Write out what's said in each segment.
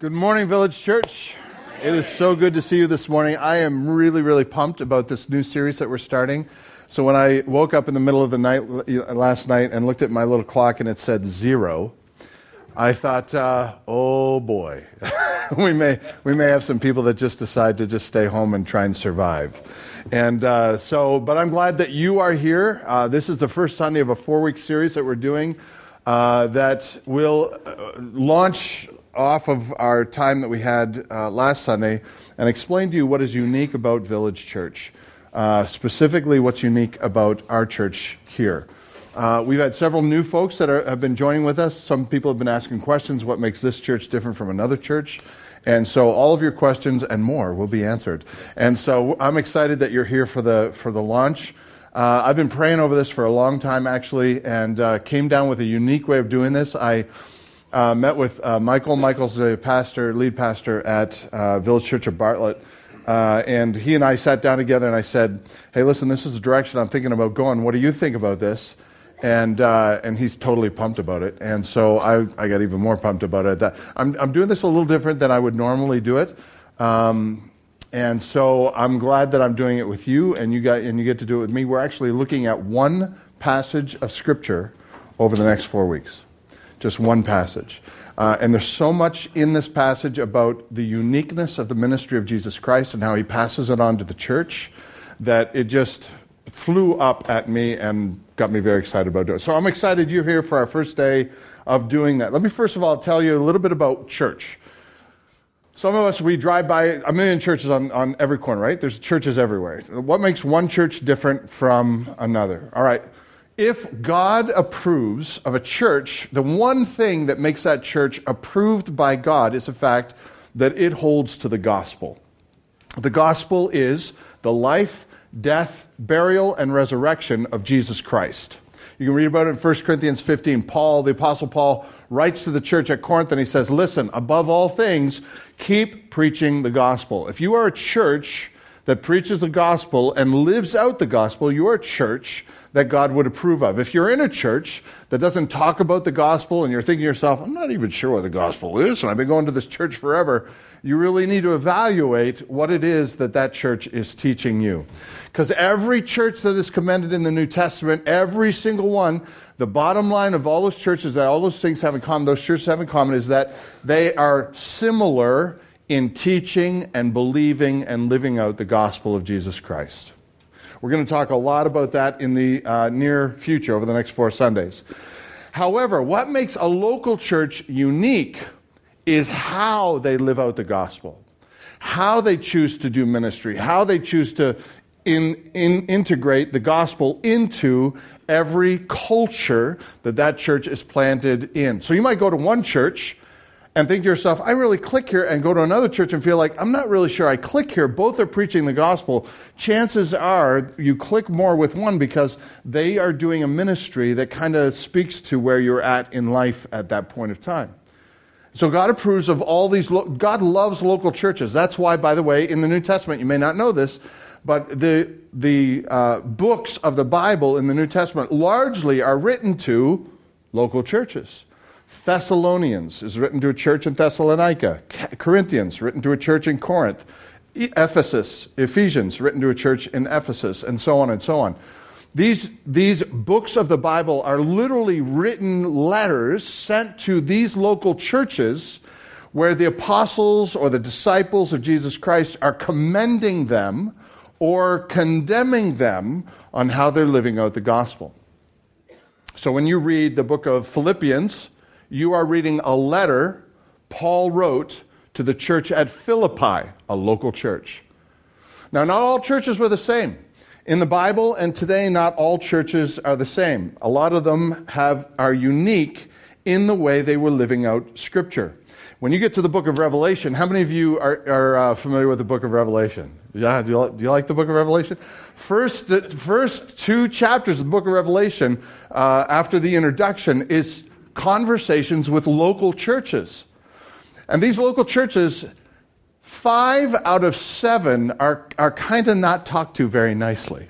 Good morning, Village Church. It is so good to see you this morning. I am really, really pumped about this new series that we're starting. So, when I woke up in the middle of the night last night and looked at my little clock and it said zero, I thought, uh, oh boy, we, may, we may have some people that just decide to just stay home and try and survive. And uh, so, but I'm glad that you are here. Uh, this is the first Sunday of a four week series that we're doing uh, that will uh, launch off of our time that we had uh, last Sunday and explain to you what is unique about Village Church, uh, specifically what's unique about our church here. Uh, we've had several new folks that are, have been joining with us. Some people have been asking questions what makes this church different from another church? And so all of your questions and more will be answered. And so I'm excited that you're here for the, for the launch. Uh, I've been praying over this for a long time, actually, and uh, came down with a unique way of doing this. I uh, met with uh, Michael. Michael's the pastor, lead pastor at uh, Village Church of Bartlett. Uh, and he and I sat down together and I said, Hey, listen, this is the direction I'm thinking about going. What do you think about this? And, uh, and he's totally pumped about it. And so I, I got even more pumped about it. That, I'm, I'm doing this a little different than I would normally do it. Um, and so I'm glad that I'm doing it with you and you, got, and you get to do it with me. We're actually looking at one passage of Scripture over the next four weeks just one passage. Uh, and there's so much in this passage about the uniqueness of the ministry of Jesus Christ and how he passes it on to the church that it just flew up at me and got me very excited about doing it. So I'm excited you're here for our first day of doing that. Let me first of all tell you a little bit about church. Some of us, we drive by a million churches on, on every corner, right? There's churches everywhere. What makes one church different from another? All right if God approves of a church, the one thing that makes that church approved by God is the fact that it holds to the gospel. The gospel is the life, death, burial, and resurrection of Jesus Christ. You can read about it in 1 Corinthians 15. Paul, the Apostle Paul, writes to the church at Corinth and he says, Listen, above all things, keep preaching the gospel. If you are a church that preaches the gospel and lives out the gospel, your church that God would approve of. If you're in a church that doesn't talk about the gospel and you're thinking to yourself, I'm not even sure what the gospel is, and I've been going to this church forever, you really need to evaluate what it is that that church is teaching you. Because every church that is commended in the New Testament, every single one, the bottom line of all those churches that all those things have in common, those churches have in common, is that they are similar in teaching and believing and living out the gospel of Jesus Christ. We're going to talk a lot about that in the uh, near future over the next four Sundays. However, what makes a local church unique is how they live out the gospel, how they choose to do ministry, how they choose to in, in, integrate the gospel into every culture that that church is planted in. So you might go to one church and think to yourself, I really click here, and go to another church and feel like, I'm not really sure I click here. Both are preaching the gospel. Chances are you click more with one because they are doing a ministry that kind of speaks to where you're at in life at that point of time. So God approves of all these, lo- God loves local churches. That's why, by the way, in the New Testament, you may not know this, but the, the uh, books of the Bible in the New Testament largely are written to local churches. Thessalonians is written to a church in Thessalonica. Corinthians, written to a church in Corinth. Ephesus, Ephesians, written to a church in Ephesus, and so on and so on. These, these books of the Bible are literally written letters sent to these local churches where the apostles or the disciples of Jesus Christ are commending them or condemning them on how they're living out the gospel. So when you read the book of Philippians, you are reading a letter Paul wrote to the church at Philippi, a local church. Now, not all churches were the same. In the Bible and today, not all churches are the same. A lot of them have, are unique in the way they were living out Scripture. When you get to the book of Revelation, how many of you are, are uh, familiar with the book of Revelation? Yeah, do you, do you, like the book of Revelation? First, the first two chapters of the book of Revelation, uh, after the introduction, is conversations with local churches. And these local churches, five out of seven are, are kind of not talked to very nicely.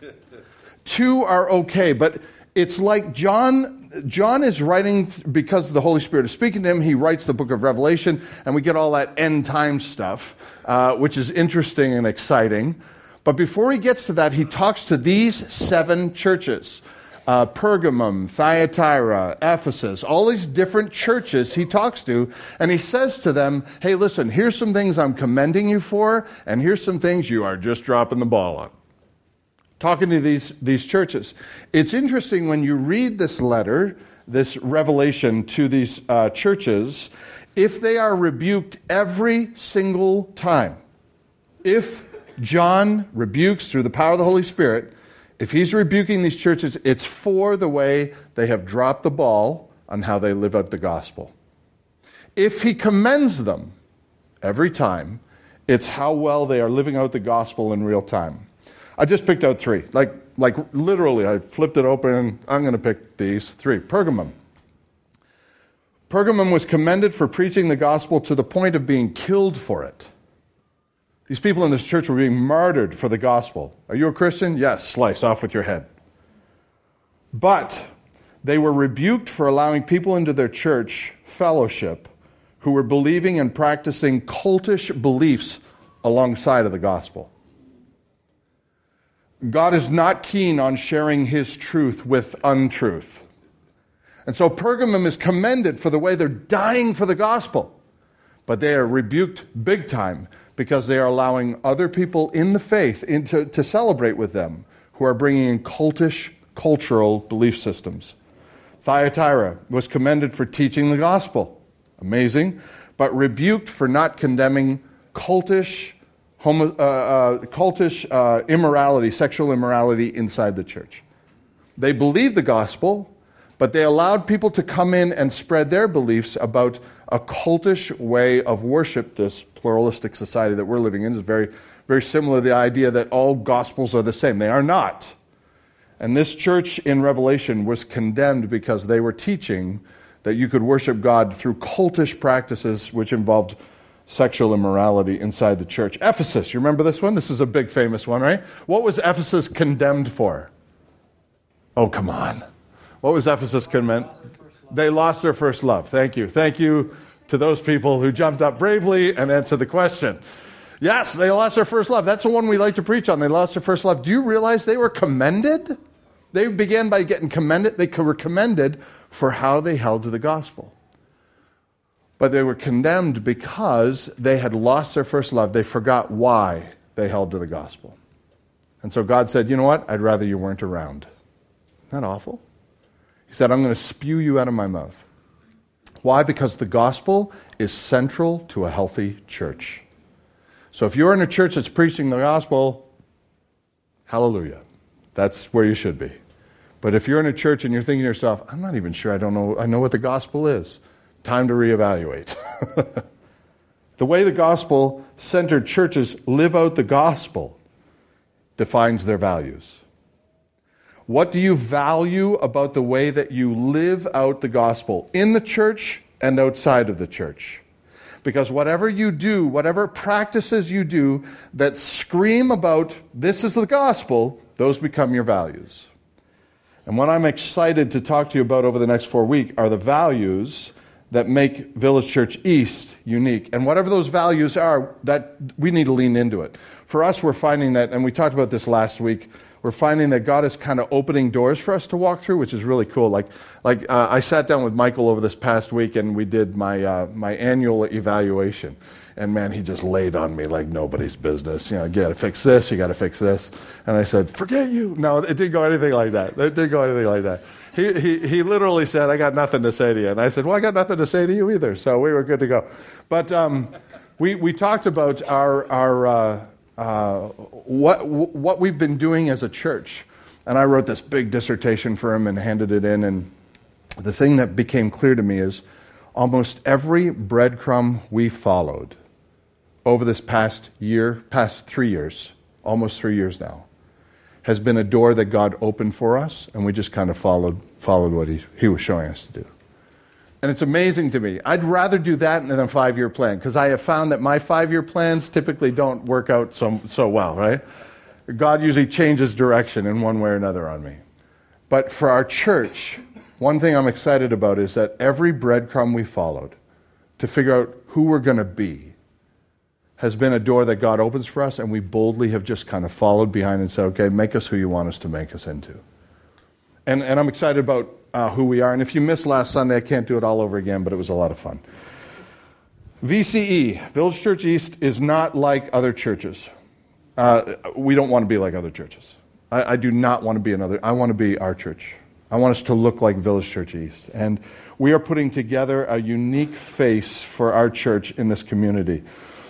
Two are okay, but it's like John John is writing because the Holy Spirit is speaking to him. He writes the book of Revelation, and we get all that end time stuff, uh, which is interesting and exciting. But before he gets to that, he talks to these seven churches uh, Pergamum, Thyatira, Ephesus, all these different churches he talks to, and he says to them, Hey, listen, here's some things I'm commending you for, and here's some things you are just dropping the ball on. Talking to these, these churches. It's interesting when you read this letter, this revelation to these uh, churches, if they are rebuked every single time, if John rebukes through the power of the Holy Spirit, if he's rebuking these churches, it's for the way they have dropped the ball on how they live out the gospel. If he commends them every time, it's how well they are living out the gospel in real time. I just picked out three. Like, like literally, I flipped it open I'm going to pick these three. Pergamum. Pergamum was commended for preaching the gospel to the point of being killed for it. These people in this church were being martyred for the gospel. Are you a Christian? Yes, slice off with your head. But they were rebuked for allowing people into their church fellowship who were believing and practicing cultish beliefs alongside of the gospel. God is not keen on sharing his truth with untruth. And so Pergamum is commended for the way they're dying for the gospel, but they are rebuked big time because they are allowing other people in the faith into, to celebrate with them who are bringing in cultish cultural belief systems. Thyatira was commended for teaching the gospel. Amazing. But rebuked for not condemning cultish, homo, uh, uh, cultish uh, immorality, sexual immorality inside the church. They believed the gospel, but they allowed people to come in and spread their beliefs about a cultish way of worship this pluralistic society that we're living in is very, very similar to the idea that all gospels are the same. They are not. And this church in Revelation was condemned because they were teaching that you could worship God through cultish practices which involved sexual immorality inside the church. Ephesus, you remember this one? This is a big famous one, right? What was Ephesus condemned for? Oh, come on. What was Ephesus condemned? They lost their first love. Thank you. Thank you to those people who jumped up bravely and answered the question. Yes, they lost their first love. That's the one we like to preach on. They lost their first love. Do you realize they were commended? They began by getting commended. They were commended for how they held to the gospel. But they were condemned because they had lost their first love. They forgot why they held to the gospel. And so God said, You know what? I'd rather you weren't around. Isn't that awful? He said, I'm going to spew you out of my mouth. Why? Because the gospel is central to a healthy church. So if you're in a church that's preaching the gospel, hallelujah. That's where you should be. But if you're in a church and you're thinking to yourself, I'm not even sure I don't know I know what the gospel is, time to reevaluate. the way the gospel centered churches live out the gospel defines their values. What do you value about the way that you live out the gospel in the church and outside of the church? Because whatever you do, whatever practices you do that scream about this is the gospel, those become your values. And what I'm excited to talk to you about over the next four weeks are the values that make Village Church East unique. And whatever those values are, that we need to lean into it. For us, we're finding that, and we talked about this last week we're finding that God is kind of opening doors for us to walk through, which is really cool. Like, like uh, I sat down with Michael over this past week and we did my, uh, my annual evaluation. And man, he just laid on me like nobody's business. You know, you got to fix this, you got to fix this. And I said, forget you. No, it didn't go anything like that. It didn't go anything like that. He, he, he literally said, I got nothing to say to you. And I said, Well, I got nothing to say to you either. So we were good to go. But um, we, we talked about our, our, uh, uh, what, what we've been doing as a church. And I wrote this big dissertation for him and handed it in. And the thing that became clear to me is almost every breadcrumb we followed over this past year, past three years, almost three years now, has been a door that God opened for us, and we just kind of followed, followed what he, he was showing us to do. And it's amazing to me. I'd rather do that than a five year plan because I have found that my five year plans typically don't work out so, so well, right? God usually changes direction in one way or another on me. But for our church, one thing I'm excited about is that every breadcrumb we followed to figure out who we're going to be has been a door that God opens for us, and we boldly have just kind of followed behind and said, okay, make us who you want us to make us into. And, and I'm excited about uh, who we are. And if you missed last Sunday, I can't do it all over again, but it was a lot of fun. VCE, Village Church East, is not like other churches. Uh, we don't want to be like other churches. I, I do not want to be another. I want to be our church. I want us to look like Village Church East. And we are putting together a unique face for our church in this community.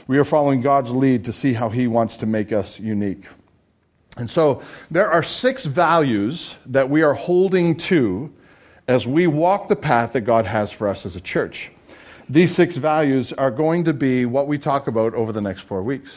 We are following God's lead to see how He wants to make us unique. And so there are six values that we are holding to as we walk the path that God has for us as a church. These six values are going to be what we talk about over the next four weeks.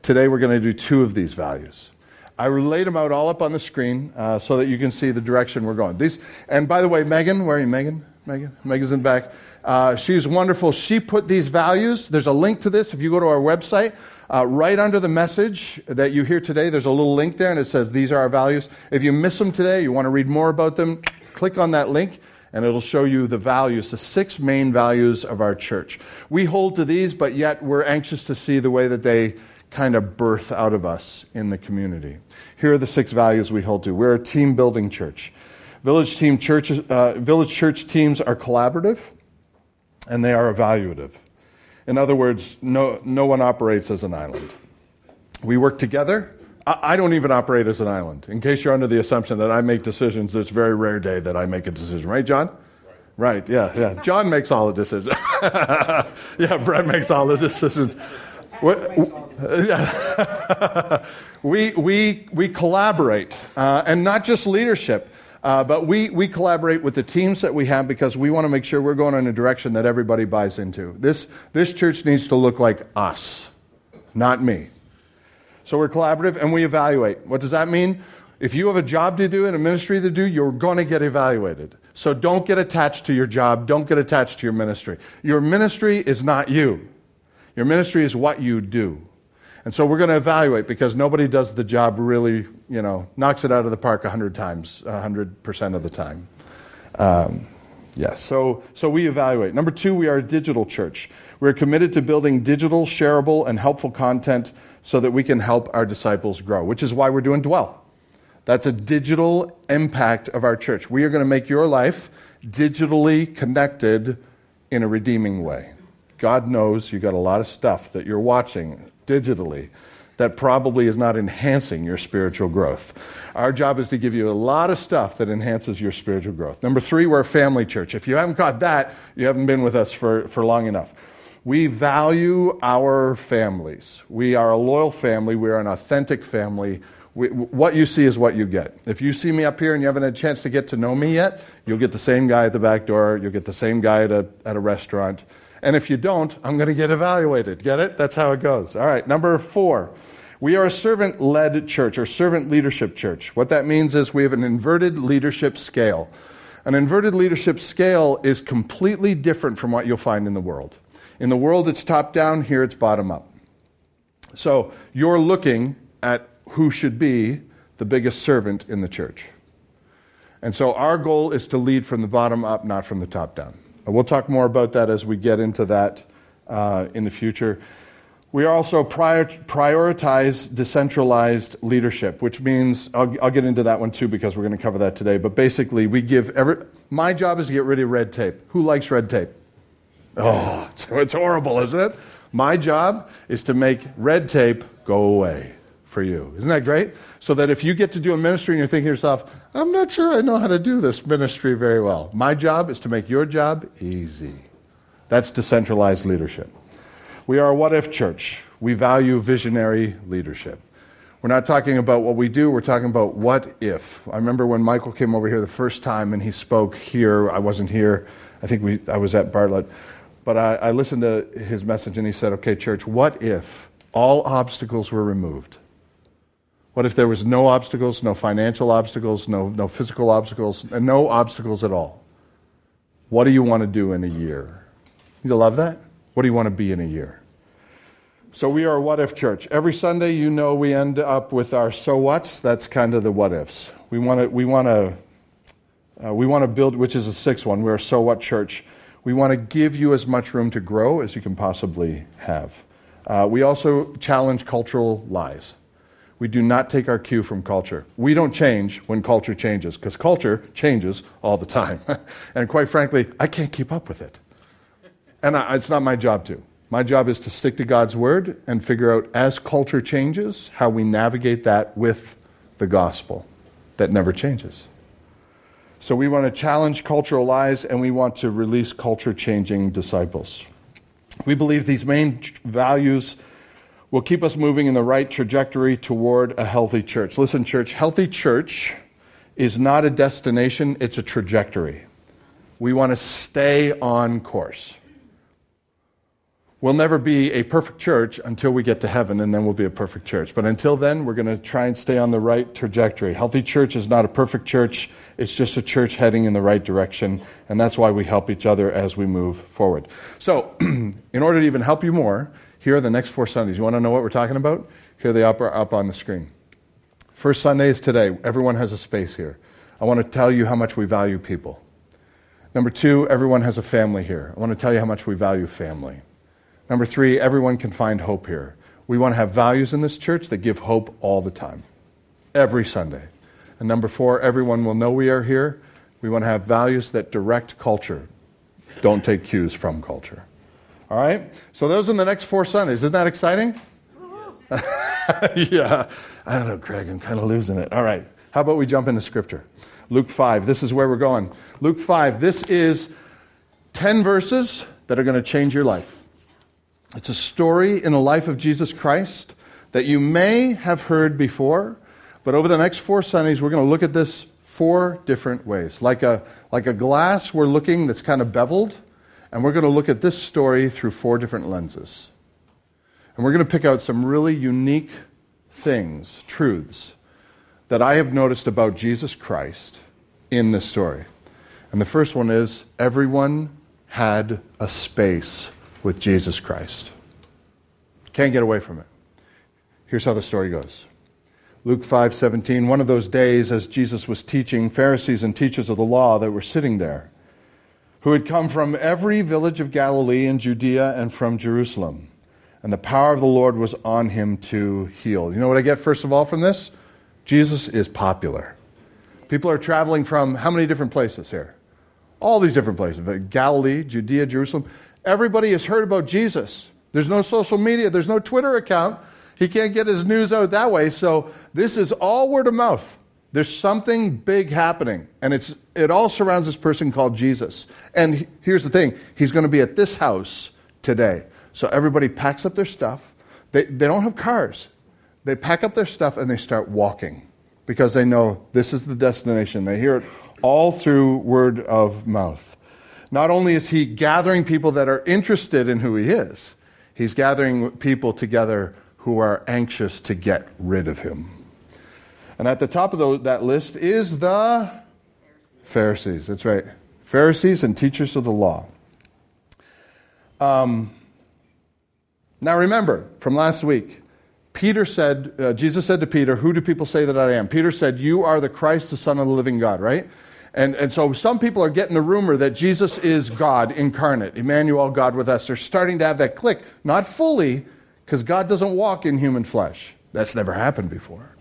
Today we're going to do two of these values. I laid them out all up on the screen uh, so that you can see the direction we're going. These, and by the way, Megan, where are you, Megan? Megan? Megan's in the back. Uh, she's wonderful. She put these values. There's a link to this if you go to our website. Uh, right under the message that you hear today, there's a little link there and it says, These are our values. If you miss them today, you want to read more about them, click on that link and it'll show you the values, the six main values of our church. We hold to these, but yet we're anxious to see the way that they kind of birth out of us in the community. Here are the six values we hold to. We're a team building church. Village, team churches, uh, village church teams are collaborative and they are evaluative. In other words, no, no one operates as an island. We work together. I, don't even operate as an island. In case you're under the assumption that I make decisions, it's very rare day that I make a decision. Right, John? Right, yeah, yeah. John makes all the decisions. yeah, Brett makes all the decisions. Yeah. we, we, we collaborate, uh, and not just leadership, uh, but we, we collaborate with the teams that we have because we want to make sure we're going in a direction that everybody buys into. This, this church needs to look like us, not me. So we're collaborative and we evaluate. What does that mean? If you have a job to do and a ministry to do, you're going to get evaluated. So don't get attached to your job. Don't get attached to your ministry. Your ministry is not you. Your ministry is what you do. And so we're going to evaluate because nobody does the job really, you know, knocks it out of the park 100 times, 100% of the time. Um, yes, yeah, so, so we evaluate. Number two, we are a digital church. We're committed to building digital, shareable, and helpful content so that we can help our disciples grow, which is why we're doing Dwell. That's a digital impact of our church. We are going to make your life digitally connected in a redeeming way. God knows you've got a lot of stuff that you're watching digitally that probably is not enhancing your spiritual growth. Our job is to give you a lot of stuff that enhances your spiritual growth. Number three, we're a family church. If you haven't got that, you haven't been with us for, for long enough. We value our families. We are a loyal family. We are an authentic family. We, what you see is what you get. If you see me up here and you haven't had a chance to get to know me yet, you'll get the same guy at the back door. You'll get the same guy at a, at a restaurant. And if you don't, I'm going to get evaluated. Get it? That's how it goes. All right, number four. We are a servant led church or servant leadership church. What that means is we have an inverted leadership scale. An inverted leadership scale is completely different from what you'll find in the world. In the world, it's top down, here it's bottom up. So you're looking at who should be the biggest servant in the church. And so our goal is to lead from the bottom up, not from the top down. We'll talk more about that as we get into that uh, in the future. We also prior, prioritize decentralized leadership, which means, I'll, I'll, get into that one too because we're going to cover that today. But basically, we give every, my job is to get rid of red tape. Who likes red tape? Oh, it's, it's horrible, isn't it? My job is to make red tape go away for you. Isn't that great? So that if you get to do a ministry and you're thinking to yourself, I'm not sure I know how to do this ministry very well, my job is to make your job easy. That's decentralized leadership. We are a what if church. We value visionary leadership. We're not talking about what we do, we're talking about what if. I remember when Michael came over here the first time and he spoke here. I wasn't here. I think we, I was at Bartlett. But I, I listened to his message and he said, Okay, church, what if all obstacles were removed? What if there was no obstacles, no financial obstacles, no, no physical obstacles, and no obstacles at all? What do you want to do in a year? You love that? What do you want to be in a year? So we are a what if church. Every Sunday, you know, we end up with our so whats. That's kind of the what ifs. We want to, we want to Uh, we want to build, which is a sixth one. We're a so what church. We want to give you as much room to grow as you can possibly have. Uh, we also challenge cultural lies. We do not take our cue from culture. We don't change when culture changes because culture changes all the time. and quite frankly, I can't keep up with it. And I, it's not my job to. My job is to stick to God's word and figure out, as culture changes, how we navigate that with the gospel that never changes. So we want to challenge cultural lies and we want to release culture changing disciples. We believe these main values will keep us moving in the right trajectory toward a healthy church. Listen, church, healthy church is not a destination, it's a trajectory. We want to stay on course. We'll never be a perfect church until we get to heaven, and then we'll be a perfect church. But until then, we're going to try and stay on the right trajectory. Healthy church is not a perfect church, it's just a church heading in the right direction, and that's why we help each other as we move forward. So, in order to even help you more, here are the next four Sundays. You want to know what we're talking about? Here they are up on the screen. First Sunday is today. Everyone has a space here. I want to tell you how much we value people. Number two, everyone has a family here. I want to tell you how much we value family. Number three, everyone can find hope here. We want to have values in this church that give hope all the time, every Sunday. And number four, everyone will know we are here. We want to have values that direct culture. Don't take cues from culture. All right? So those are the next four Sundays. Isn't that exciting? yeah. I don't know, Craig. I'm kind of losing it. All right. How about we jump into Scripture? Luke 5. This is where we're going. Luke 5. This is 10 verses that are going to change your life. It's a story in the life of Jesus Christ that you may have heard before, but over the next four Sundays, we're going to look at this four different ways. Like a, like a glass, we're looking that's kind of beveled, and we're going to look at this story through four different lenses. And we're going to pick out some really unique things, truths, that I have noticed about Jesus Christ in this story. And the first one is everyone had a space with Jesus Christ. Can't get away from it. Here's how the story goes. Luke 5:17 One of those days as Jesus was teaching Pharisees and teachers of the law that were sitting there who had come from every village of Galilee and Judea and from Jerusalem and the power of the Lord was on him to heal. You know what I get first of all from this? Jesus is popular. People are traveling from how many different places here? All these different places Galilee, Judea, Jerusalem. Everybody has heard about Jesus. There's no social media, there's no Twitter account. He can't get his news out that way. So this is all word of mouth. There's something big happening, and it's, it all surrounds this person called Jesus. And here's the thing he's going to be at this house today. So everybody packs up their stuff. They, they don't have cars. They pack up their stuff and they start walking because they know this is the destination. They hear it all through word of mouth. Not only is he gathering people that are interested in who he is, he's gathering people together who are anxious to get rid of him. And at the top of the, that list is the Pharisees. Pharisees. That's right. Pharisees and teachers of the law. Um, now remember from last week, Peter said, uh, Jesus said to Peter, Who do people say that I am? Peter said, You are the Christ, the Son of the living God, right? And, and so some people are getting the rumor that Jesus is God incarnate, Emmanuel, God with us. They're starting to have that click. Not fully, because God doesn't walk in human flesh. That's never happened before.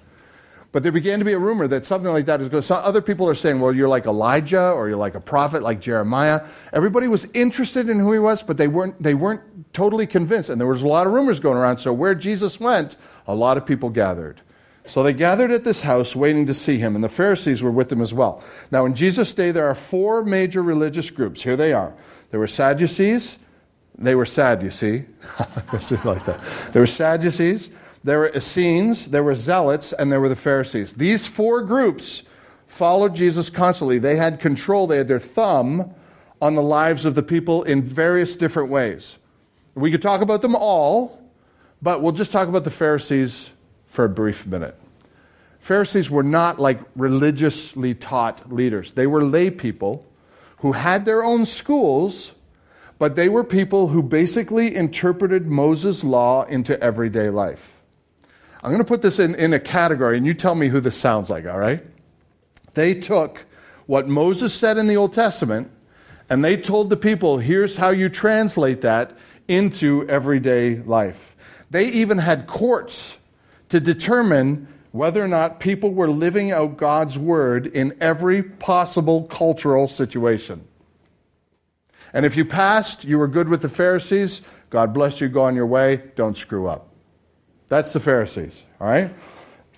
But there began to be a rumor that something like that is going. Some other people are saying, "Well, you're like Elijah, or you're like a prophet, like Jeremiah." Everybody was interested in who he was, but they weren't. They weren't totally convinced, and there was a lot of rumors going around. So where Jesus went, a lot of people gathered. So they gathered at this house waiting to see him, and the Pharisees were with them as well. Now, in Jesus' day, there are four major religious groups. Here they are. There were Sadducees. They were sad, you see. like that. There were Sadducees, there were Essenes, there were Zealots, and there were the Pharisees. These four groups followed Jesus constantly. They had control, they had their thumb on the lives of the people in various different ways. We could talk about them all, but we'll just talk about the Pharisees for a brief minute. Pharisees were not like religiously taught leaders, they were lay people who had their own schools, but they were people who basically interpreted Moses' law into everyday life. I'm going to put this in, in a category, and you tell me who this sounds like, all right? They took what Moses said in the Old Testament, and they told the people, here's how you translate that into everyday life. They even had courts to determine whether or not people were living out God's word in every possible cultural situation. And if you passed, you were good with the Pharisees, God bless you, go on your way, don't screw up. That's the Pharisees, all right?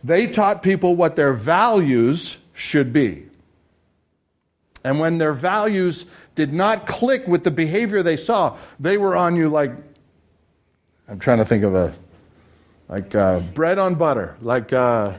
They taught people what their values should be. And when their values did not click with the behavior they saw, they were on you like, I'm trying to think of a, like uh, bread on butter, like uh,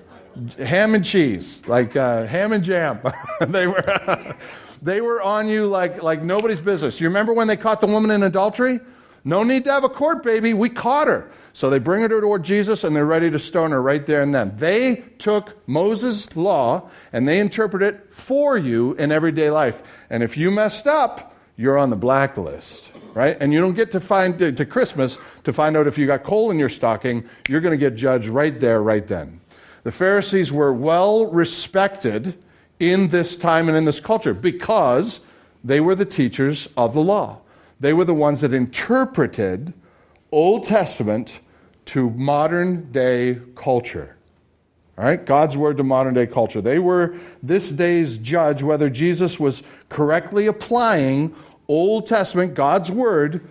ham and cheese, like uh, ham and jam. they were. they were on you like, like nobody's business. You remember when they caught the woman in adultery? No need to have a court, baby. We caught her. So they bring her toward Jesus and they're ready to stone her right there and then. They took Moses' law and they interpret it for you in everyday life. And if you messed up, you're on the blacklist, right? And you don't get to find to Christmas to find out if you got coal in your stocking. You're going to get judged right there, right then. The Pharisees were well respected in this time and in this culture because they were the teachers of the law. They were the ones that interpreted Old Testament to modern day culture. All right, God's word to modern day culture. They were this day's judge whether Jesus was correctly applying Old Testament, God's word,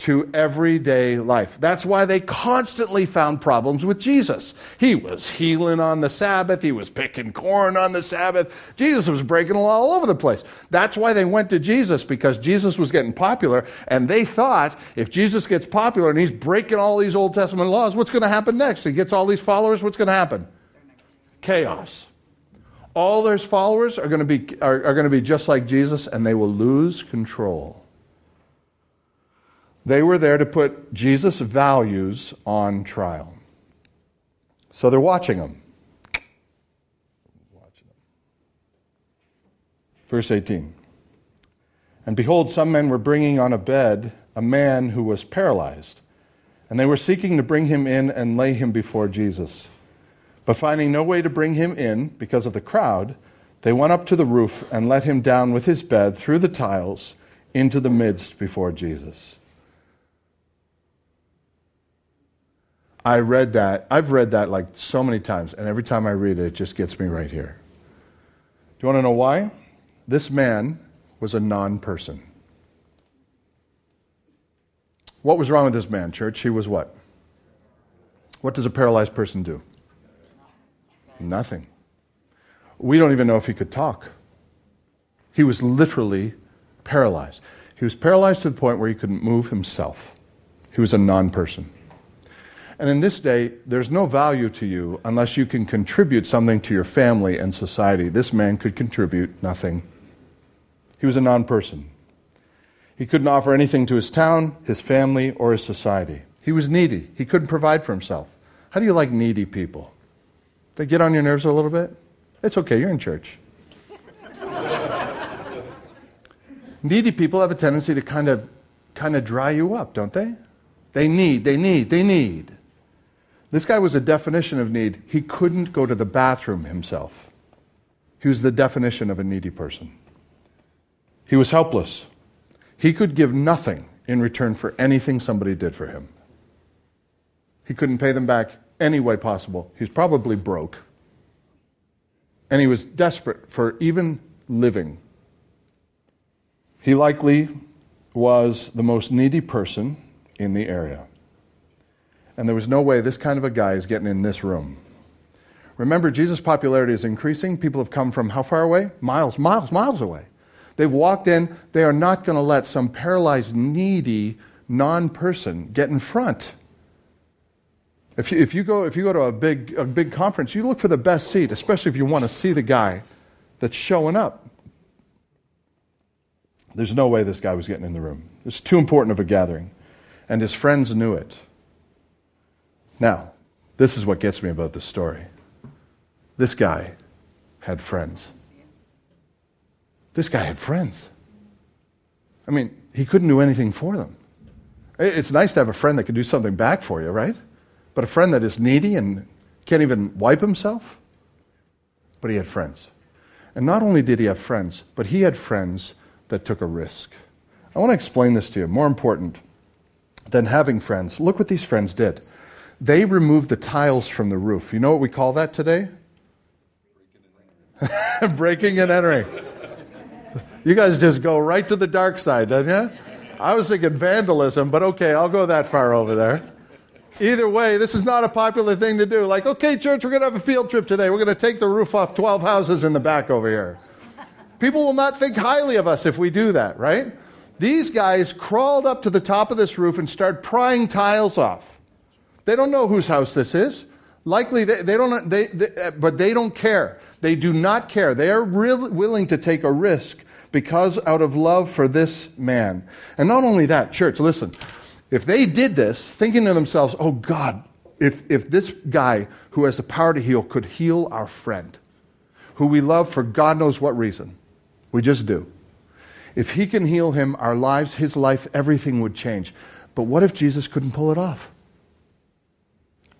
to everyday life. That's why they constantly found problems with Jesus. He was healing on the Sabbath, he was picking corn on the Sabbath. Jesus was breaking the law all over the place. That's why they went to Jesus because Jesus was getting popular, and they thought if Jesus gets popular and he's breaking all these Old Testament laws, what's going to happen next? He gets all these followers, what's going to happen? Chaos. All those followers are going to be, are, are going to be just like Jesus, and they will lose control. They were there to put Jesus' values on trial. So they're watching him. Verse 18. And behold, some men were bringing on a bed a man who was paralyzed, and they were seeking to bring him in and lay him before Jesus. But finding no way to bring him in because of the crowd, they went up to the roof and let him down with his bed through the tiles into the midst before Jesus. I read that. I've read that like so many times, and every time I read it, it just gets me right here. Do you want to know why? This man was a non person. What was wrong with this man, church? He was what? What does a paralyzed person do? Nothing. We don't even know if he could talk. He was literally paralyzed. He was paralyzed to the point where he couldn't move himself. He was a non person. And in this day, there's no value to you unless you can contribute something to your family and society. This man could contribute nothing. He was a non person. He couldn't offer anything to his town, his family, or his society. He was needy. He couldn't provide for himself. How do you like needy people? They get on your nerves a little bit? It's okay, you're in church. needy people have a tendency to kind of kind of dry you up, don't they? They need, they need, they need. This guy was a definition of need. He couldn't go to the bathroom himself. He was the definition of a needy person. He was helpless. He could give nothing in return for anything somebody did for him. He couldn't pay them back any way possible. He was probably broke. And he was desperate for even living. He likely was the most needy person in the area and there was no way this kind of a guy is getting in this room. Remember, Jesus' popularity is increasing. People have come from how far away? Miles, miles, miles away. They've walked in. They are not going to let some paralyzed, needy non person get in front. If you, if you, go, if you go to a big, a big conference, you look for the best seat, especially if you want to see the guy that's showing up. There's no way this guy was getting in the room. It's too important of a gathering. And his friends knew it. Now, this is what gets me about this story. This guy had friends. This guy had friends. I mean, he couldn't do anything for them. It's nice to have a friend that can do something back for you, right? But a friend that is needy and can't even wipe himself? But he had friends. And not only did he have friends, but he had friends that took a risk. I want to explain this to you. More important than having friends, look what these friends did. They removed the tiles from the roof. You know what we call that today? Breaking and entering. You guys just go right to the dark side, don't you? I was thinking vandalism, but okay, I'll go that far over there. Either way, this is not a popular thing to do. Like, okay, church, we're going to have a field trip today. We're going to take the roof off 12 houses in the back over here. People will not think highly of us if we do that, right? These guys crawled up to the top of this roof and started prying tiles off. They don't know whose house this is. Likely, they, they don't, they, they, uh, but they don't care. They do not care. They are real, willing to take a risk because out of love for this man. And not only that, church, listen, if they did this, thinking to themselves, oh God, if, if this guy who has the power to heal could heal our friend, who we love for God knows what reason, we just do. If he can heal him, our lives, his life, everything would change. But what if Jesus couldn't pull it off?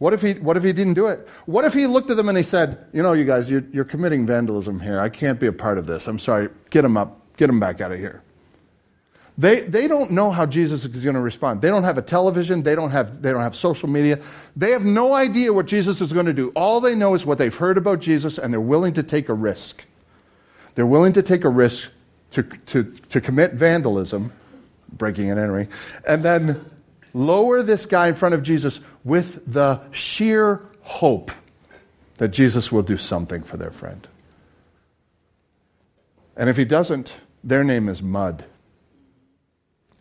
What if he, what if he didn't do it? What if he looked at them and he said, You know, you guys, you're, you're committing vandalism here. I can't be a part of this. I'm sorry. Get him up. Get him back out of here. They, they don't know how Jesus is going to respond. They don't have a television. They don't have, they don't have social media. They have no idea what Jesus is going to do. All they know is what they've heard about Jesus, and they're willing to take a risk. They're willing to take a risk to, to, to commit vandalism, breaking and entering, and then lower this guy in front of Jesus with the sheer hope that Jesus will do something for their friend. And if he doesn't, their name is mud.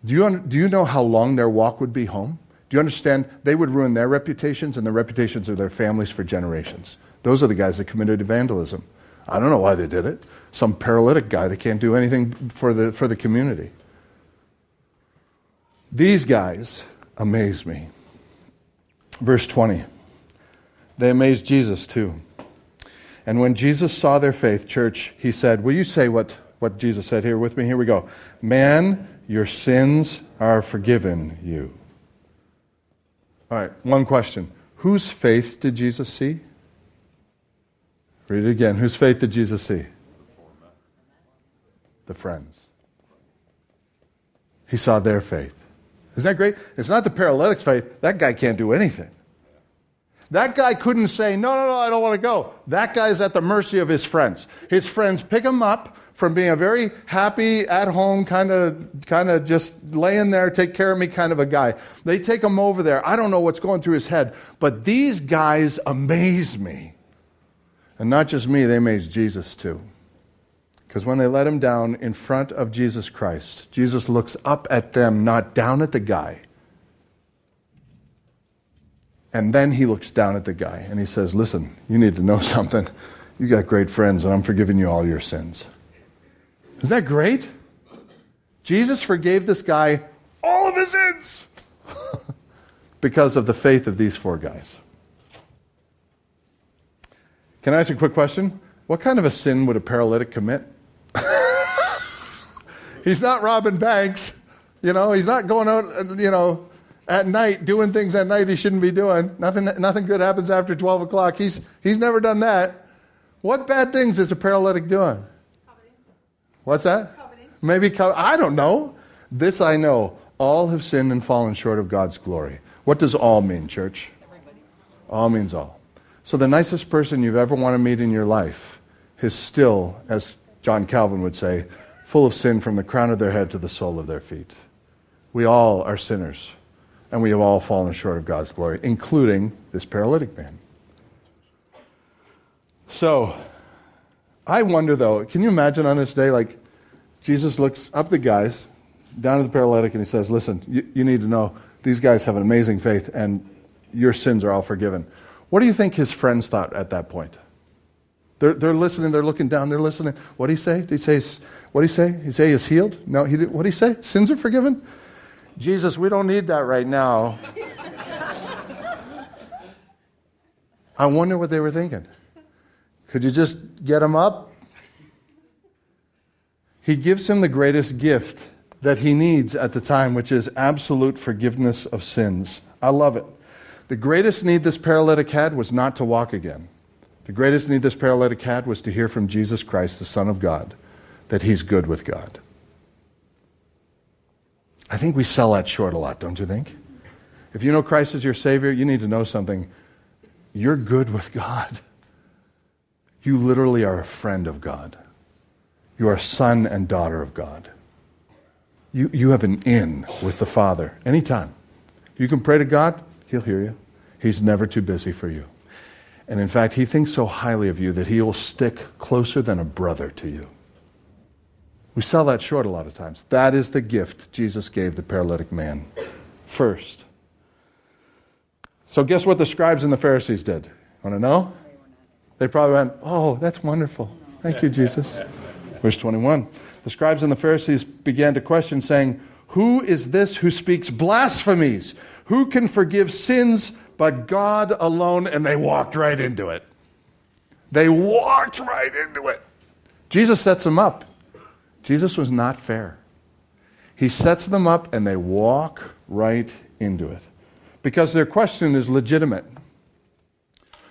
Do you, do you know how long their walk would be home? Do you understand? They would ruin their reputations and the reputations of their families for generations. Those are the guys that committed vandalism. I don't know why they did it. Some paralytic guy that can't do anything for the, for the community. These guys amaze me. Verse 20. They amazed Jesus too. And when Jesus saw their faith, church, he said, Will you say what, what Jesus said here with me? Here we go. Man, your sins are forgiven you. All right, one question. Whose faith did Jesus see? Read it again. Whose faith did Jesus see? The friends. He saw their faith. Isn't that great? It's not the paralytic's faith. That guy can't do anything. That guy couldn't say, No, no, no, I don't want to go. That guy's at the mercy of his friends. His friends pick him up from being a very happy, at home, kind of, kind of just laying there, take care of me kind of a guy. They take him over there. I don't know what's going through his head, but these guys amaze me. And not just me, they amazed Jesus too. Because when they let him down in front of Jesus Christ, Jesus looks up at them, not down at the guy. And then he looks down at the guy and he says, Listen, you need to know something. You got great friends, and I'm forgiving you all your sins. Isn't that great? Jesus forgave this guy all of his sins because of the faith of these four guys. Can I ask you a quick question? What kind of a sin would a paralytic commit? He's not robbing banks. You know, he's not going out, you know, at night doing things at night he shouldn't be doing. Nothing, nothing good happens after 12 o'clock. He's, he's never done that. What bad things is a paralytic doing? Coveting. What's that? Coveting. Maybe, co- I don't know. This I know. All have sinned and fallen short of God's glory. What does all mean, church? Everybody. All means all. So the nicest person you've ever want to meet in your life is still, as John Calvin would say, full of sin from the crown of their head to the sole of their feet. We all are sinners and we have all fallen short of God's glory, including this paralytic man. So, I wonder though, can you imagine on this day, like, Jesus looks up the guys, down at the paralytic, and he says, Listen, you, you need to know these guys have an amazing faith, and your sins are all forgiven. What do you think his friends thought at that point? They're, they're listening, they're looking down, they're listening. What did he say? Did he say, what did he say? He say he's healed? No, he did, what did he say? Sins are forgiven? Jesus, we don't need that right now. I wonder what they were thinking. Could you just get him up? He gives him the greatest gift that he needs at the time, which is absolute forgiveness of sins. I love it. The greatest need this paralytic had was not to walk again. The greatest need this paralytic had was to hear from Jesus Christ, the Son of God, that he's good with God. I think we sell that short a lot, don't you think? If you know Christ as your Savior, you need to know something. You're good with God. You literally are a friend of God. You are a son and daughter of God. You, you have an in with the Father anytime. You can pray to God, He'll hear you. He's never too busy for you. And in fact, He thinks so highly of you that He will stick closer than a brother to you. We sell that short a lot of times. That is the gift Jesus gave the paralytic man first. So, guess what the scribes and the Pharisees did? Want to know? They probably went, Oh, that's wonderful. Thank you, Jesus. Verse 21. The scribes and the Pharisees began to question, saying, Who is this who speaks blasphemies? Who can forgive sins but God alone? And they walked right into it. They walked right into it. Jesus sets them up. Jesus was not fair. He sets them up and they walk right into it because their question is legitimate.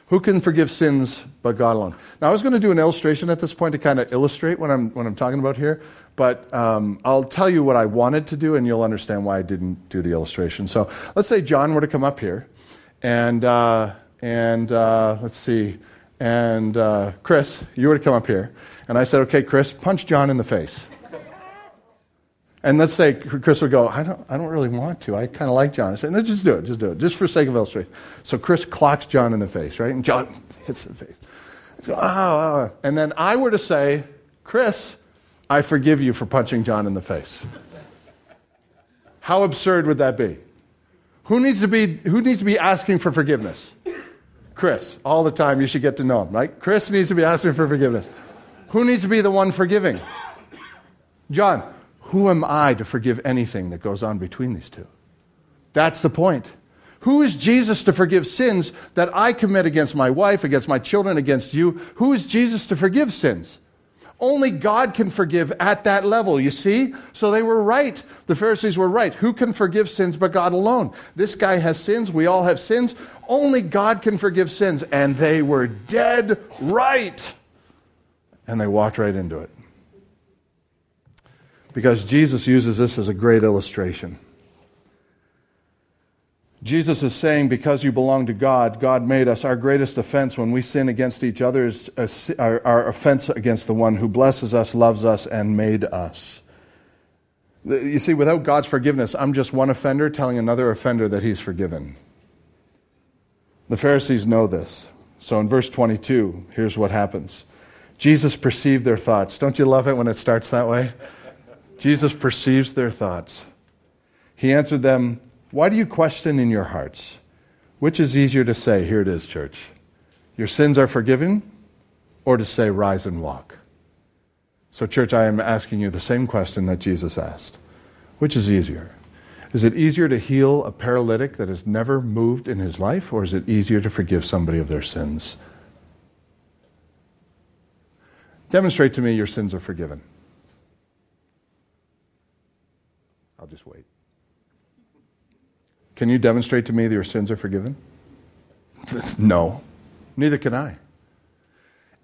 Who can forgive sins but God alone? Now, I was going to do an illustration at this point to kind of illustrate what I'm, what I'm talking about here, but um, I'll tell you what I wanted to do, and you'll understand why I didn't do the illustration. So, let's say John were to come up here, and, uh, and uh, let's see, and uh, Chris, you were to come up here, and I said, okay, Chris, punch John in the face. And let's say Chris would go, I don't, I don't really want to. I kind of like John. I said, no, just do it. Just do it. Just for sake of illustration. So Chris clocks John in the face, right? And John hits the face. Go, oh, oh. And then I were to say, Chris, I forgive you for punching John in the face. How absurd would that be? Who needs to be, who needs to be asking for forgiveness? Chris. All the time. You should get to know him, right? Chris needs to be asking for forgiveness. Who needs to be the one forgiving? John. Who am I to forgive anything that goes on between these two? That's the point. Who is Jesus to forgive sins that I commit against my wife, against my children, against you? Who is Jesus to forgive sins? Only God can forgive at that level, you see? So they were right. The Pharisees were right. Who can forgive sins but God alone? This guy has sins. We all have sins. Only God can forgive sins. And they were dead right. And they walked right into it because Jesus uses this as a great illustration. Jesus is saying, because you belong to God, God made us. Our greatest offense when we sin against each other is uh, our, our offense against the one who blesses us, loves us, and made us. You see, without God's forgiveness, I'm just one offender telling another offender that he's forgiven. The Pharisees know this. So in verse 22, here's what happens Jesus perceived their thoughts. Don't you love it when it starts that way? Jesus perceives their thoughts. He answered them, Why do you question in your hearts? Which is easier to say, Here it is, church, your sins are forgiven, or to say, Rise and walk? So, church, I am asking you the same question that Jesus asked. Which is easier? Is it easier to heal a paralytic that has never moved in his life, or is it easier to forgive somebody of their sins? Demonstrate to me your sins are forgiven. I'll just wait. Can you demonstrate to me that your sins are forgiven? no. Neither can I.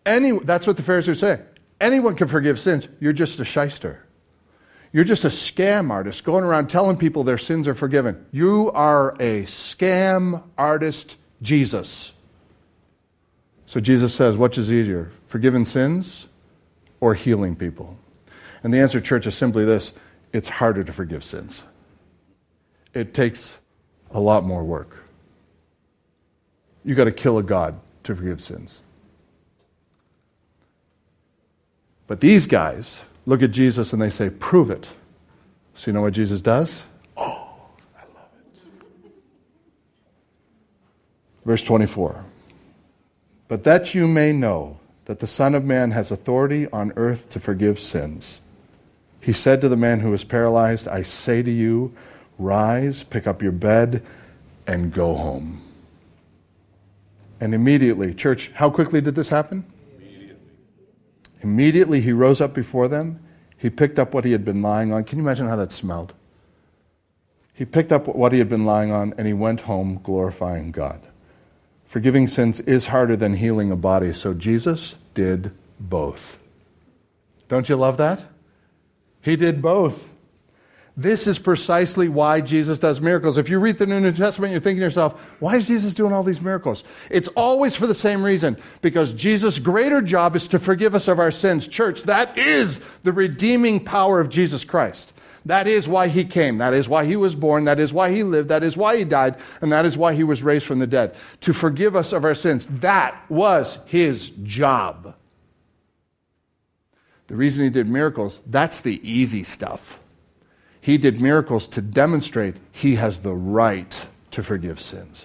Any, that's what the Pharisees say. Anyone can forgive sins. You're just a shyster. You're just a scam artist going around telling people their sins are forgiven. You are a scam artist, Jesus. So Jesus says, which is easier, forgiving sins or healing people? And the answer, church, is simply this it's harder to forgive sins. It takes a lot more work. You got to kill a God to forgive sins. But these guys look at Jesus and they say, Prove it. So, you know what Jesus does? Oh, I love it. Verse 24. But that you may know that the Son of Man has authority on earth to forgive sins. He said to the man who was paralyzed, I say to you, rise, pick up your bed, and go home. And immediately, church, how quickly did this happen? Immediately. Immediately he rose up before them. He picked up what he had been lying on. Can you imagine how that smelled? He picked up what he had been lying on and he went home glorifying God. Forgiving sins is harder than healing a body, so Jesus did both. Don't you love that? He did both. This is precisely why Jesus does miracles. If you read the New Testament, you're thinking to yourself, why is Jesus doing all these miracles? It's always for the same reason because Jesus' greater job is to forgive us of our sins. Church, that is the redeeming power of Jesus Christ. That is why he came. That is why he was born. That is why he lived. That is why he died. And that is why he was raised from the dead. To forgive us of our sins. That was his job. The reason he did miracles, that's the easy stuff. He did miracles to demonstrate he has the right to forgive sins.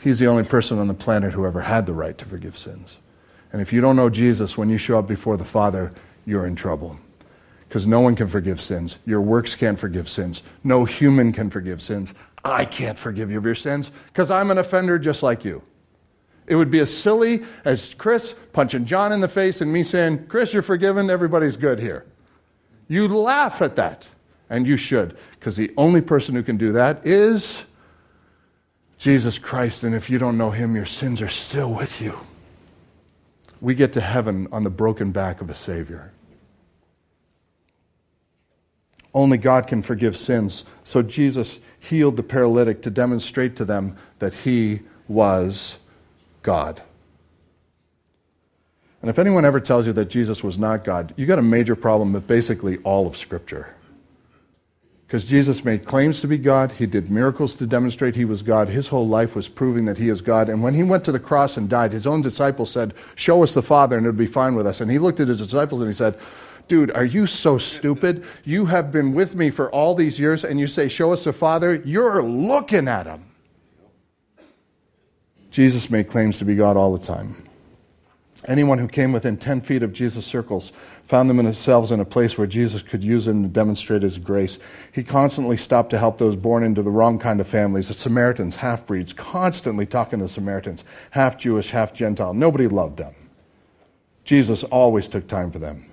He's the only person on the planet who ever had the right to forgive sins. And if you don't know Jesus, when you show up before the Father, you're in trouble. Because no one can forgive sins. Your works can't forgive sins. No human can forgive sins. I can't forgive you of your sins because I'm an offender just like you. It would be as silly as Chris punching John in the face and me saying, Chris, you're forgiven. Everybody's good here. You'd laugh at that. And you should, because the only person who can do that is Jesus Christ. And if you don't know him, your sins are still with you. We get to heaven on the broken back of a Savior. Only God can forgive sins. So Jesus healed the paralytic to demonstrate to them that he was God. And if anyone ever tells you that Jesus was not God, you got a major problem with basically all of Scripture. Because Jesus made claims to be God, he did miracles to demonstrate he was God. His whole life was proving that he is God. And when he went to the cross and died, his own disciples said, Show us the Father and it'll be fine with us. And he looked at his disciples and he said, Dude, are you so stupid? You have been with me for all these years and you say, Show us the Father? You're looking at him. Jesus made claims to be God all the time. Anyone who came within 10 feet of Jesus' circles found themselves in a place where Jesus could use them to demonstrate his grace. He constantly stopped to help those born into the wrong kind of families, the Samaritans, half breeds, constantly talking to Samaritans, half Jewish, half Gentile. Nobody loved them. Jesus always took time for them.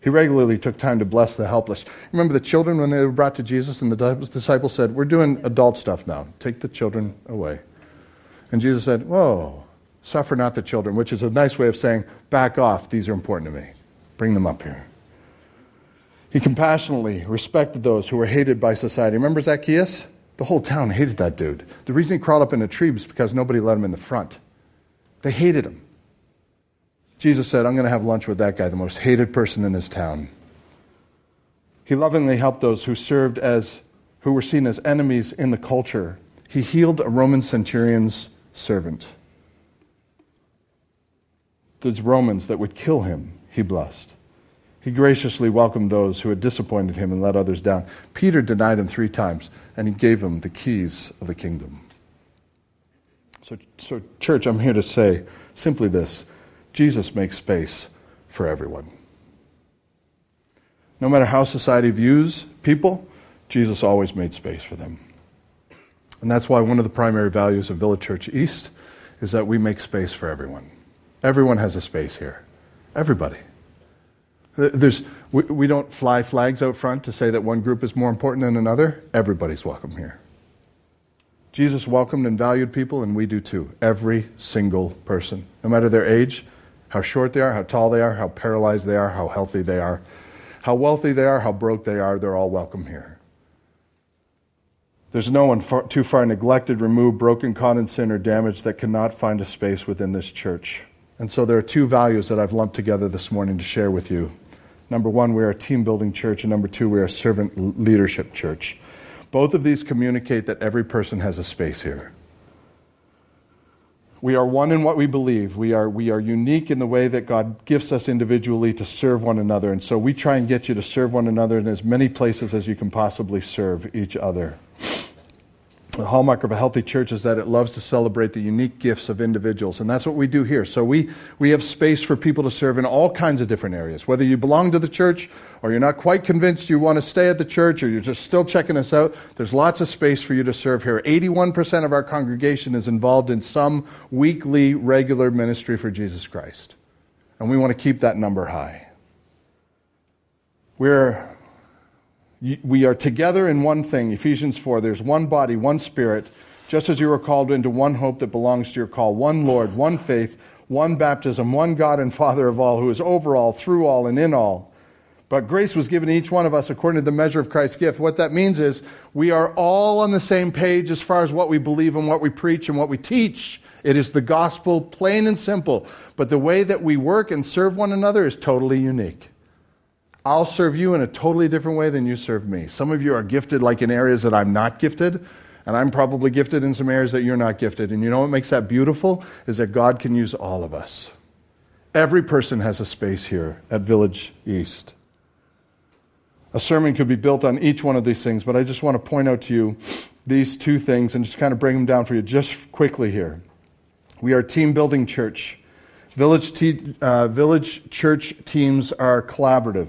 He regularly took time to bless the helpless. Remember the children when they were brought to Jesus, and the disciples said, We're doing adult stuff now. Take the children away. And Jesus said, Whoa, Suffer not the children, which is a nice way of saying, back off, these are important to me. Bring them up here. He compassionately respected those who were hated by society. Remember Zacchaeus? The whole town hated that dude. The reason he crawled up in a tree was because nobody let him in the front. They hated him. Jesus said, I'm going to have lunch with that guy, the most hated person in his town. He lovingly helped those who served as, who were seen as enemies in the culture. He healed a Roman centurion's servant those Romans that would kill him, he blessed. He graciously welcomed those who had disappointed him and let others down. Peter denied him three times, and he gave him the keys of the kingdom. So, so, church, I'm here to say simply this Jesus makes space for everyone. No matter how society views people, Jesus always made space for them. And that's why one of the primary values of Village Church East is that we make space for everyone. Everyone has a space here. Everybody. There's, we, we don't fly flags out front to say that one group is more important than another. Everybody's welcome here. Jesus welcomed and valued people, and we do too. Every single person, no matter their age, how short they are, how tall they are, how paralyzed they are, how healthy they are, how wealthy they are, how broke they are, they're all welcome here. There's no one far, too far neglected, removed, broken, caught in sin, or damaged that cannot find a space within this church. And so there are two values that I've lumped together this morning to share with you. Number one, we are a team building church, and number two, we are a servant leadership church. Both of these communicate that every person has a space here. We are one in what we believe. We are, we are unique in the way that God gifts us individually to serve one another. And so we try and get you to serve one another in as many places as you can possibly serve each other. The hallmark of a healthy church is that it loves to celebrate the unique gifts of individuals, and that's what we do here. So we, we have space for people to serve in all kinds of different areas. Whether you belong to the church, or you're not quite convinced you want to stay at the church, or you're just still checking us out, there's lots of space for you to serve here. 81% of our congregation is involved in some weekly, regular ministry for Jesus Christ. And we want to keep that number high. We're we are together in one thing. Ephesians 4 there's one body, one spirit, just as you were called into one hope that belongs to your call, one Lord, one faith, one baptism, one God and Father of all, who is over all, through all, and in all. But grace was given to each one of us according to the measure of Christ's gift. What that means is we are all on the same page as far as what we believe and what we preach and what we teach. It is the gospel, plain and simple. But the way that we work and serve one another is totally unique. I'll serve you in a totally different way than you serve me. Some of you are gifted like in areas that I'm not gifted, and I'm probably gifted in some areas that you're not gifted. And you know what makes that beautiful? Is that God can use all of us. Every person has a space here at Village East. A sermon could be built on each one of these things, but I just want to point out to you these two things and just kind of bring them down for you just quickly here. We are team building church. Village, te- uh, village church teams are collaborative.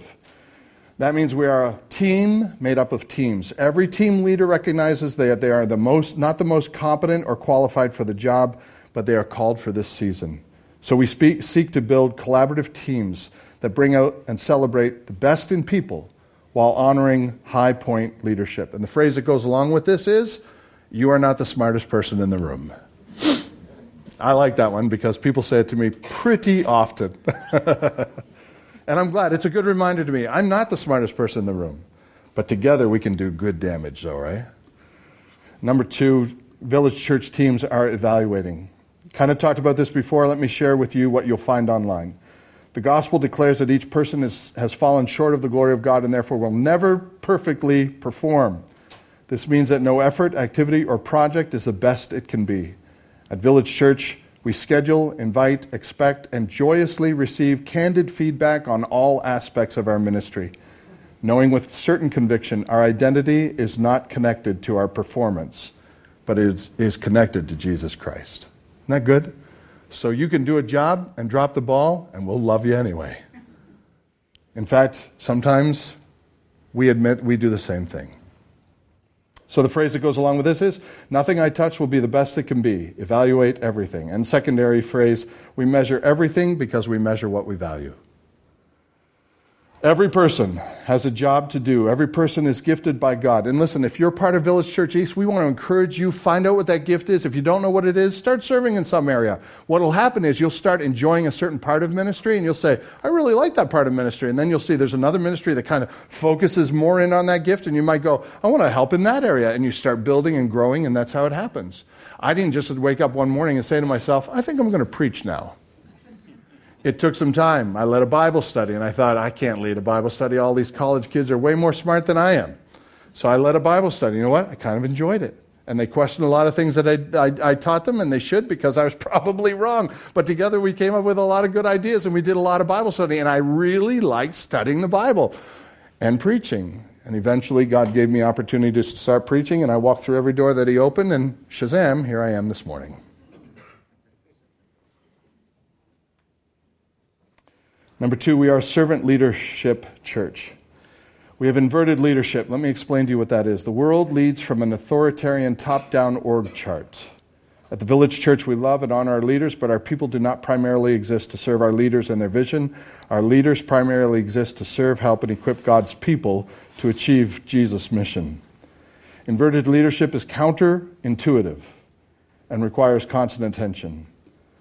That means we are a team made up of teams. Every team leader recognizes that they are the most, not the most competent or qualified for the job, but they are called for this season. So we speak, seek to build collaborative teams that bring out and celebrate the best in people while honoring high point leadership. And the phrase that goes along with this is, You are not the smartest person in the room. I like that one because people say it to me pretty often. and I'm glad. It's a good reminder to me. I'm not the smartest person in the room, but together we can do good damage, though, right? Number two, village church teams are evaluating. Kind of talked about this before. Let me share with you what you'll find online. The gospel declares that each person is, has fallen short of the glory of God and therefore will never perfectly perform. This means that no effort, activity, or project is the best it can be. At Village Church, we schedule, invite, expect, and joyously receive candid feedback on all aspects of our ministry, knowing with certain conviction our identity is not connected to our performance, but is, is connected to Jesus Christ. Isn't that good? So you can do a job and drop the ball, and we'll love you anyway. In fact, sometimes we admit we do the same thing. So the phrase that goes along with this is nothing I touch will be the best it can be. Evaluate everything. And secondary phrase, we measure everything because we measure what we value. Every person has a job to do. Every person is gifted by God. And listen, if you're part of Village Church East, we want to encourage you find out what that gift is. If you don't know what it is, start serving in some area. What will happen is you'll start enjoying a certain part of ministry and you'll say, "I really like that part of ministry." And then you'll see there's another ministry that kind of focuses more in on that gift and you might go, "I want to help in that area." And you start building and growing and that's how it happens. I didn't just wake up one morning and say to myself, "I think I'm going to preach now." It took some time. I led a Bible study, and I thought, I can't lead a Bible study. All these college kids are way more smart than I am. So I led a Bible study. You know what? I kind of enjoyed it. And they questioned a lot of things that I, I, I, taught them, and they should because I was probably wrong. But together we came up with a lot of good ideas, and we did a lot of Bible study. And I really liked studying the Bible and preaching. And eventually, God gave me opportunity to start preaching, and I walked through every door that He opened, and shazam, here I am this morning. Number two, we are a servant leadership church. We have inverted leadership. Let me explain to you what that is. The world leads from an authoritarian top down org chart. At the village church, we love and honor our leaders, but our people do not primarily exist to serve our leaders and their vision. Our leaders primarily exist to serve, help, and equip God's people to achieve Jesus' mission. Inverted leadership is counterintuitive and requires constant attention.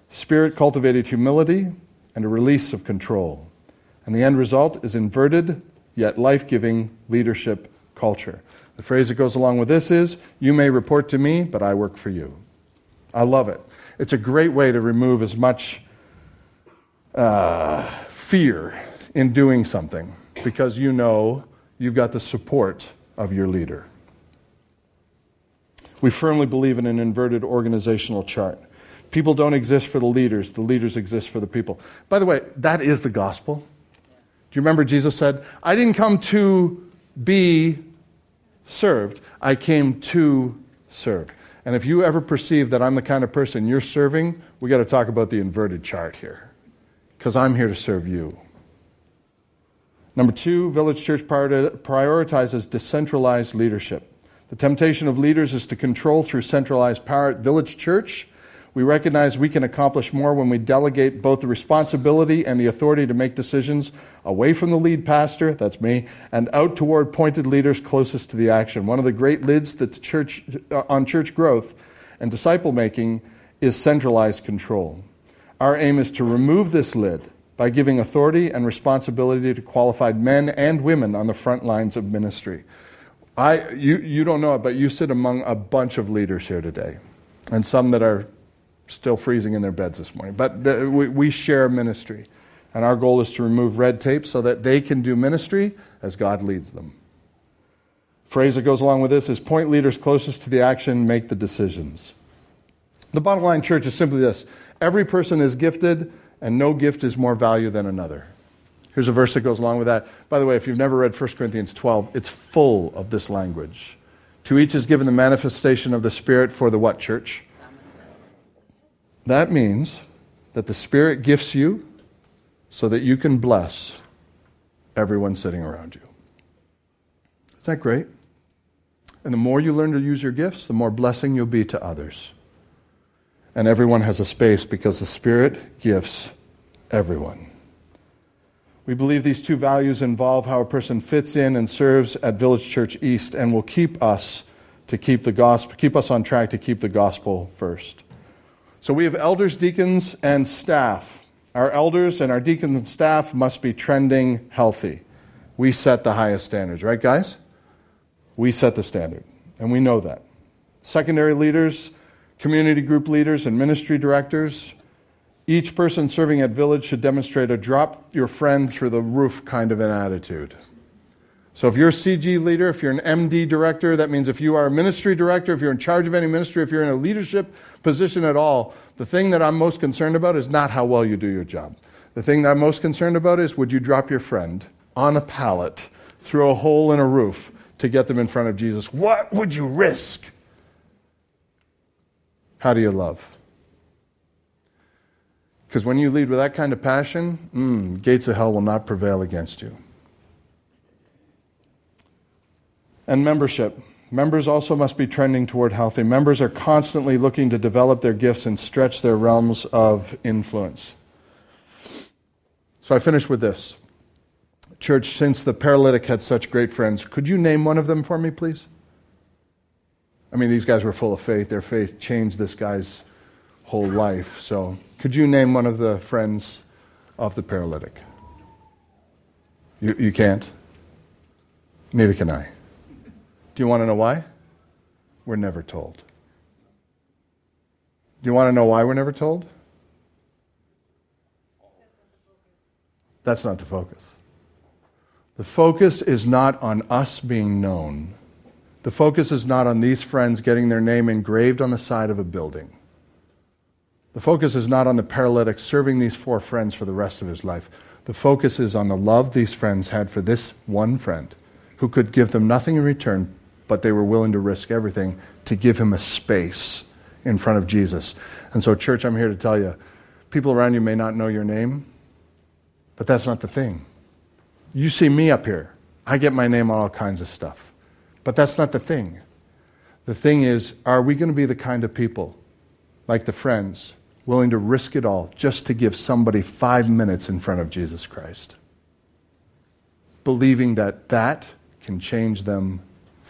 Spirit cultivated humility and a release of control. And the end result is inverted yet life giving leadership culture. The phrase that goes along with this is You may report to me, but I work for you. I love it. It's a great way to remove as much uh, fear in doing something because you know you've got the support of your leader. We firmly believe in an inverted organizational chart. People don't exist for the leaders, the leaders exist for the people. By the way, that is the gospel. Do you remember Jesus said, I didn't come to be served, I came to serve. And if you ever perceive that I'm the kind of person you're serving, we got to talk about the inverted chart here. Because I'm here to serve you. Number two, Village Church prioritizes decentralized leadership. The temptation of leaders is to control through centralized power. At Village Church, we recognize we can accomplish more when we delegate both the responsibility and the authority to make decisions away from the lead pastor, that's me, and out toward pointed leaders closest to the action. One of the great lids that church, uh, on church growth and disciple making is centralized control. Our aim is to remove this lid by giving authority and responsibility to qualified men and women on the front lines of ministry. I, you, you don't know it, but you sit among a bunch of leaders here today, and some that are still freezing in their beds this morning. But the, we, we share ministry, and our goal is to remove red tape so that they can do ministry as God leads them. Phrase that goes along with this is point leaders closest to the action make the decisions. The bottom line, church, is simply this every person is gifted, and no gift is more value than another. Here's a verse that goes along with that. By the way, if you've never read 1 Corinthians 12, it's full of this language. To each is given the manifestation of the Spirit for the what, church? That means that the Spirit gifts you so that you can bless everyone sitting around you. Isn't that great? And the more you learn to use your gifts, the more blessing you'll be to others. And everyone has a space because the Spirit gifts everyone. We believe these two values involve how a person fits in and serves at Village Church East and will keep us to keep the gospel keep us on track to keep the gospel first. So we have elders, deacons, and staff. Our elders and our deacons and staff must be trending healthy. We set the highest standards, right guys? We set the standard, and we know that. Secondary leaders, community group leaders, and ministry directors, each person serving at Village should demonstrate a drop your friend through the roof kind of an attitude. So if you're a CG leader, if you're an MD director, that means if you are a ministry director, if you're in charge of any ministry, if you're in a leadership position at all, the thing that I'm most concerned about is not how well you do your job. The thing that I'm most concerned about is would you drop your friend on a pallet through a hole in a roof to get them in front of Jesus. What would you risk? How do you love? Because when you lead with that kind of passion, mm, gates of hell will not prevail against you. And membership. Members also must be trending toward healthy. Members are constantly looking to develop their gifts and stretch their realms of influence. So I finish with this. Church, since the paralytic had such great friends, could you name one of them for me, please? I mean, these guys were full of faith. Their faith changed this guy's whole life. So, could you name one of the friends of the paralytic? You, you can't? Neither can I. Do you want to know why? We're never told. Do you want to know why we're never told? That's not the focus. The focus is not on us being known. The focus is not on these friends getting their name engraved on the side of a building. The focus is not on the paralytic serving these four friends for the rest of his life. The focus is on the love these friends had for this one friend who could give them nothing in return, but they were willing to risk everything to give him a space in front of Jesus. And so, church, I'm here to tell you people around you may not know your name, but that's not the thing. You see me up here. I get my name on all kinds of stuff. But that's not the thing. The thing is, are we going to be the kind of people, like the friends, willing to risk it all just to give somebody five minutes in front of Jesus Christ? Believing that that can change them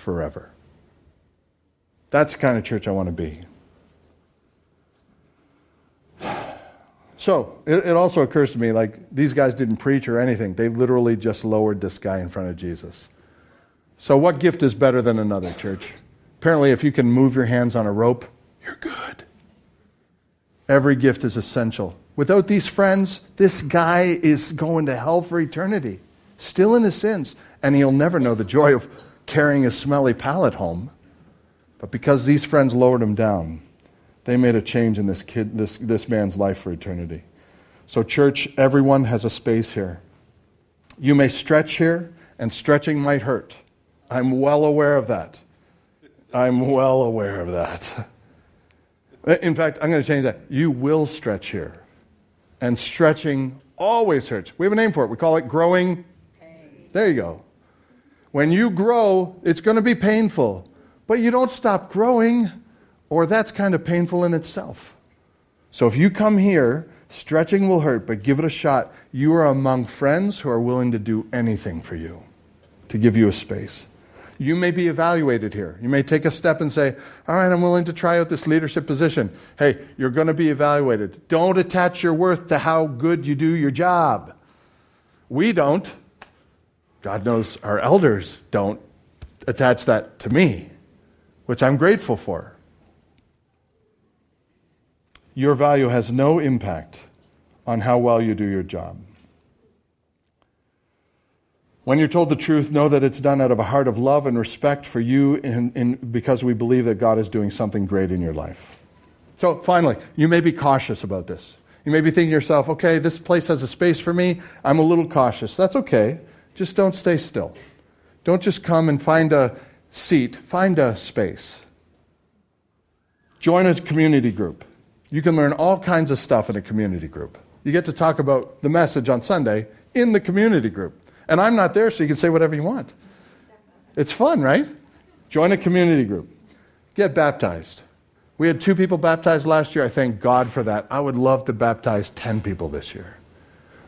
forever. That's the kind of church I want to be. So it, it, also occurs to me like these guys didn't preach or anything. They literally just lowered this guy in front of Jesus. So, what gift is better than another, church? Apparently, if you can move your hands on a rope, you're good. Every gift is essential. Without these friends, this guy is going to hell for eternity, still in his sins, and he'll never know the joy of carrying a smelly pallet home. But because these friends lowered him down, they made a change in this kid, this, this man's life for eternity. So, church, everyone has a space here. You may stretch here, and stretching might hurt. I'm well aware of that. I'm well aware of that. In fact, I'm going to change that. You will stretch here. And stretching always hurts. We have a name for it. We call it growing. There you go. When you grow, it's going to be painful, but you don't stop growing or that's kind of painful in itself. So if you come here, stretching will hurt, but give it a shot. You are among friends who are willing to do anything for you, to give you a space. You may be evaluated here. You may take a step and say, All right, I'm willing to try out this leadership position. Hey, you're going to be evaluated. Don't attach your worth to how good you do your job. We don't. God knows our elders don't attach that to me, which I'm grateful for. Your value has no impact on how well you do your job. When you're told the truth, know that it's done out of a heart of love and respect for you in, in, because we believe that God is doing something great in your life. So, finally, you may be cautious about this. You may be thinking to yourself, okay, this place has a space for me. I'm a little cautious. That's okay. Just don't stay still. Don't just come and find a seat, find a space. Join a community group. You can learn all kinds of stuff in a community group. You get to talk about the message on Sunday in the community group. And I'm not there, so you can say whatever you want. It's fun, right? Join a community group. Get baptized. We had two people baptized last year. I thank God for that. I would love to baptize 10 people this year.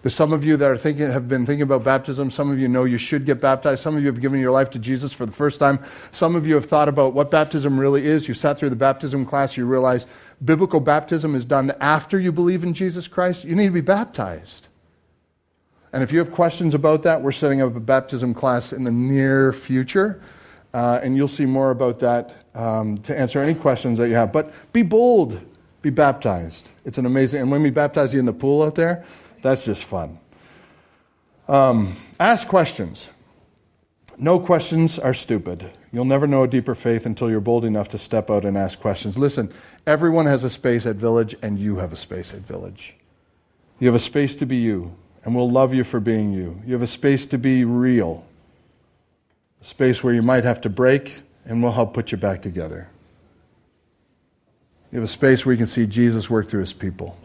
There's some of you that are thinking, have been thinking about baptism. Some of you know you should get baptized. Some of you have given your life to Jesus for the first time. Some of you have thought about what baptism really is. You sat through the baptism class. You realize biblical baptism is done after you believe in Jesus Christ. You need to be baptized. And if you have questions about that, we're setting up a baptism class in the near future. Uh, and you'll see more about that um, to answer any questions that you have. But be bold, be baptized. It's an amazing, and when we baptize you in the pool out there, that's just fun. Um, ask questions. No questions are stupid. You'll never know a deeper faith until you're bold enough to step out and ask questions. Listen, everyone has a space at Village, and you have a space at Village. You have a space to be you and we'll love you for being you. You have a space to be real, a space where you might have to break, and we'll help put you back together. You have a space where you can see Jesus work through his people.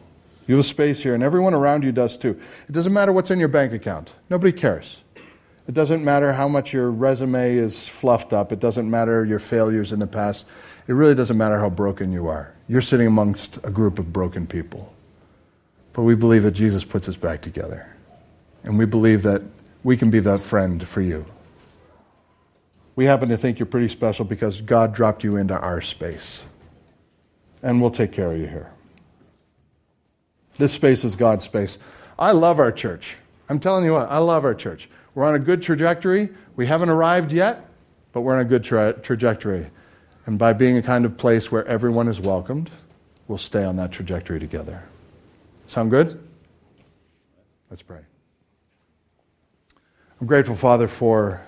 You have a space here, and everyone around you does too. It doesn't matter what's in your bank account, nobody cares. It doesn't matter how much your resume is fluffed up. It doesn't matter your failures in the past. It really doesn't matter how broken you are. You're sitting amongst a group of broken people. But we believe that Jesus puts us back together. And we believe that we can be that friend for you. We happen to think you're pretty special because God dropped you into our space. And we'll take care of you here. This space is God's space. I love our church. I'm telling you what, I love our church. We're on a good trajectory. We haven't arrived yet, but we're on a good tra- trajectory. And by being a kind of place where everyone is welcomed, we'll stay on that trajectory together. Sound good? Let's pray. I'm grateful, Father, for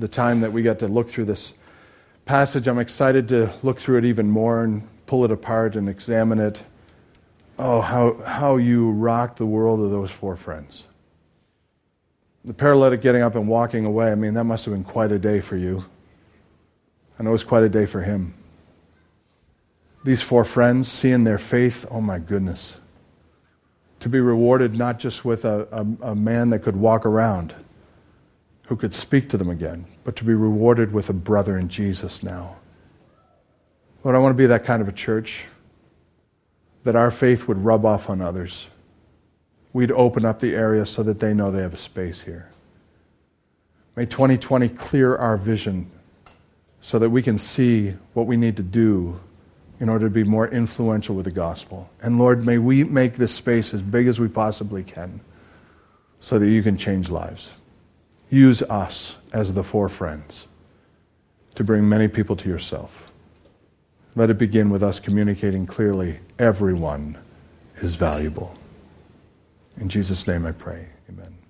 the time that we got to look through this passage. I'm excited to look through it even more and pull it apart and examine it. Oh, how, how you rocked the world of those four friends. The paralytic getting up and walking away, I mean, that must have been quite a day for you. I know it was quite a day for him. These four friends, seeing their faith, oh my goodness to be rewarded not just with a, a, a, man that could walk around, who could speak to them again, but to be rewarded with a brother in Jesus now. Lord, I want to be that kind of a church that our faith would rub off on others. We'd open up the area so that they know they have a space here. May 2020 clear our vision so that we can see what we need to do in order to be more influential with the gospel. And Lord, may we make this space as big as we possibly can so that you can change lives. Use us as the four friends to bring many people to yourself. Let it begin with us communicating clearly everyone is valuable. In Jesus' name I pray. Amen.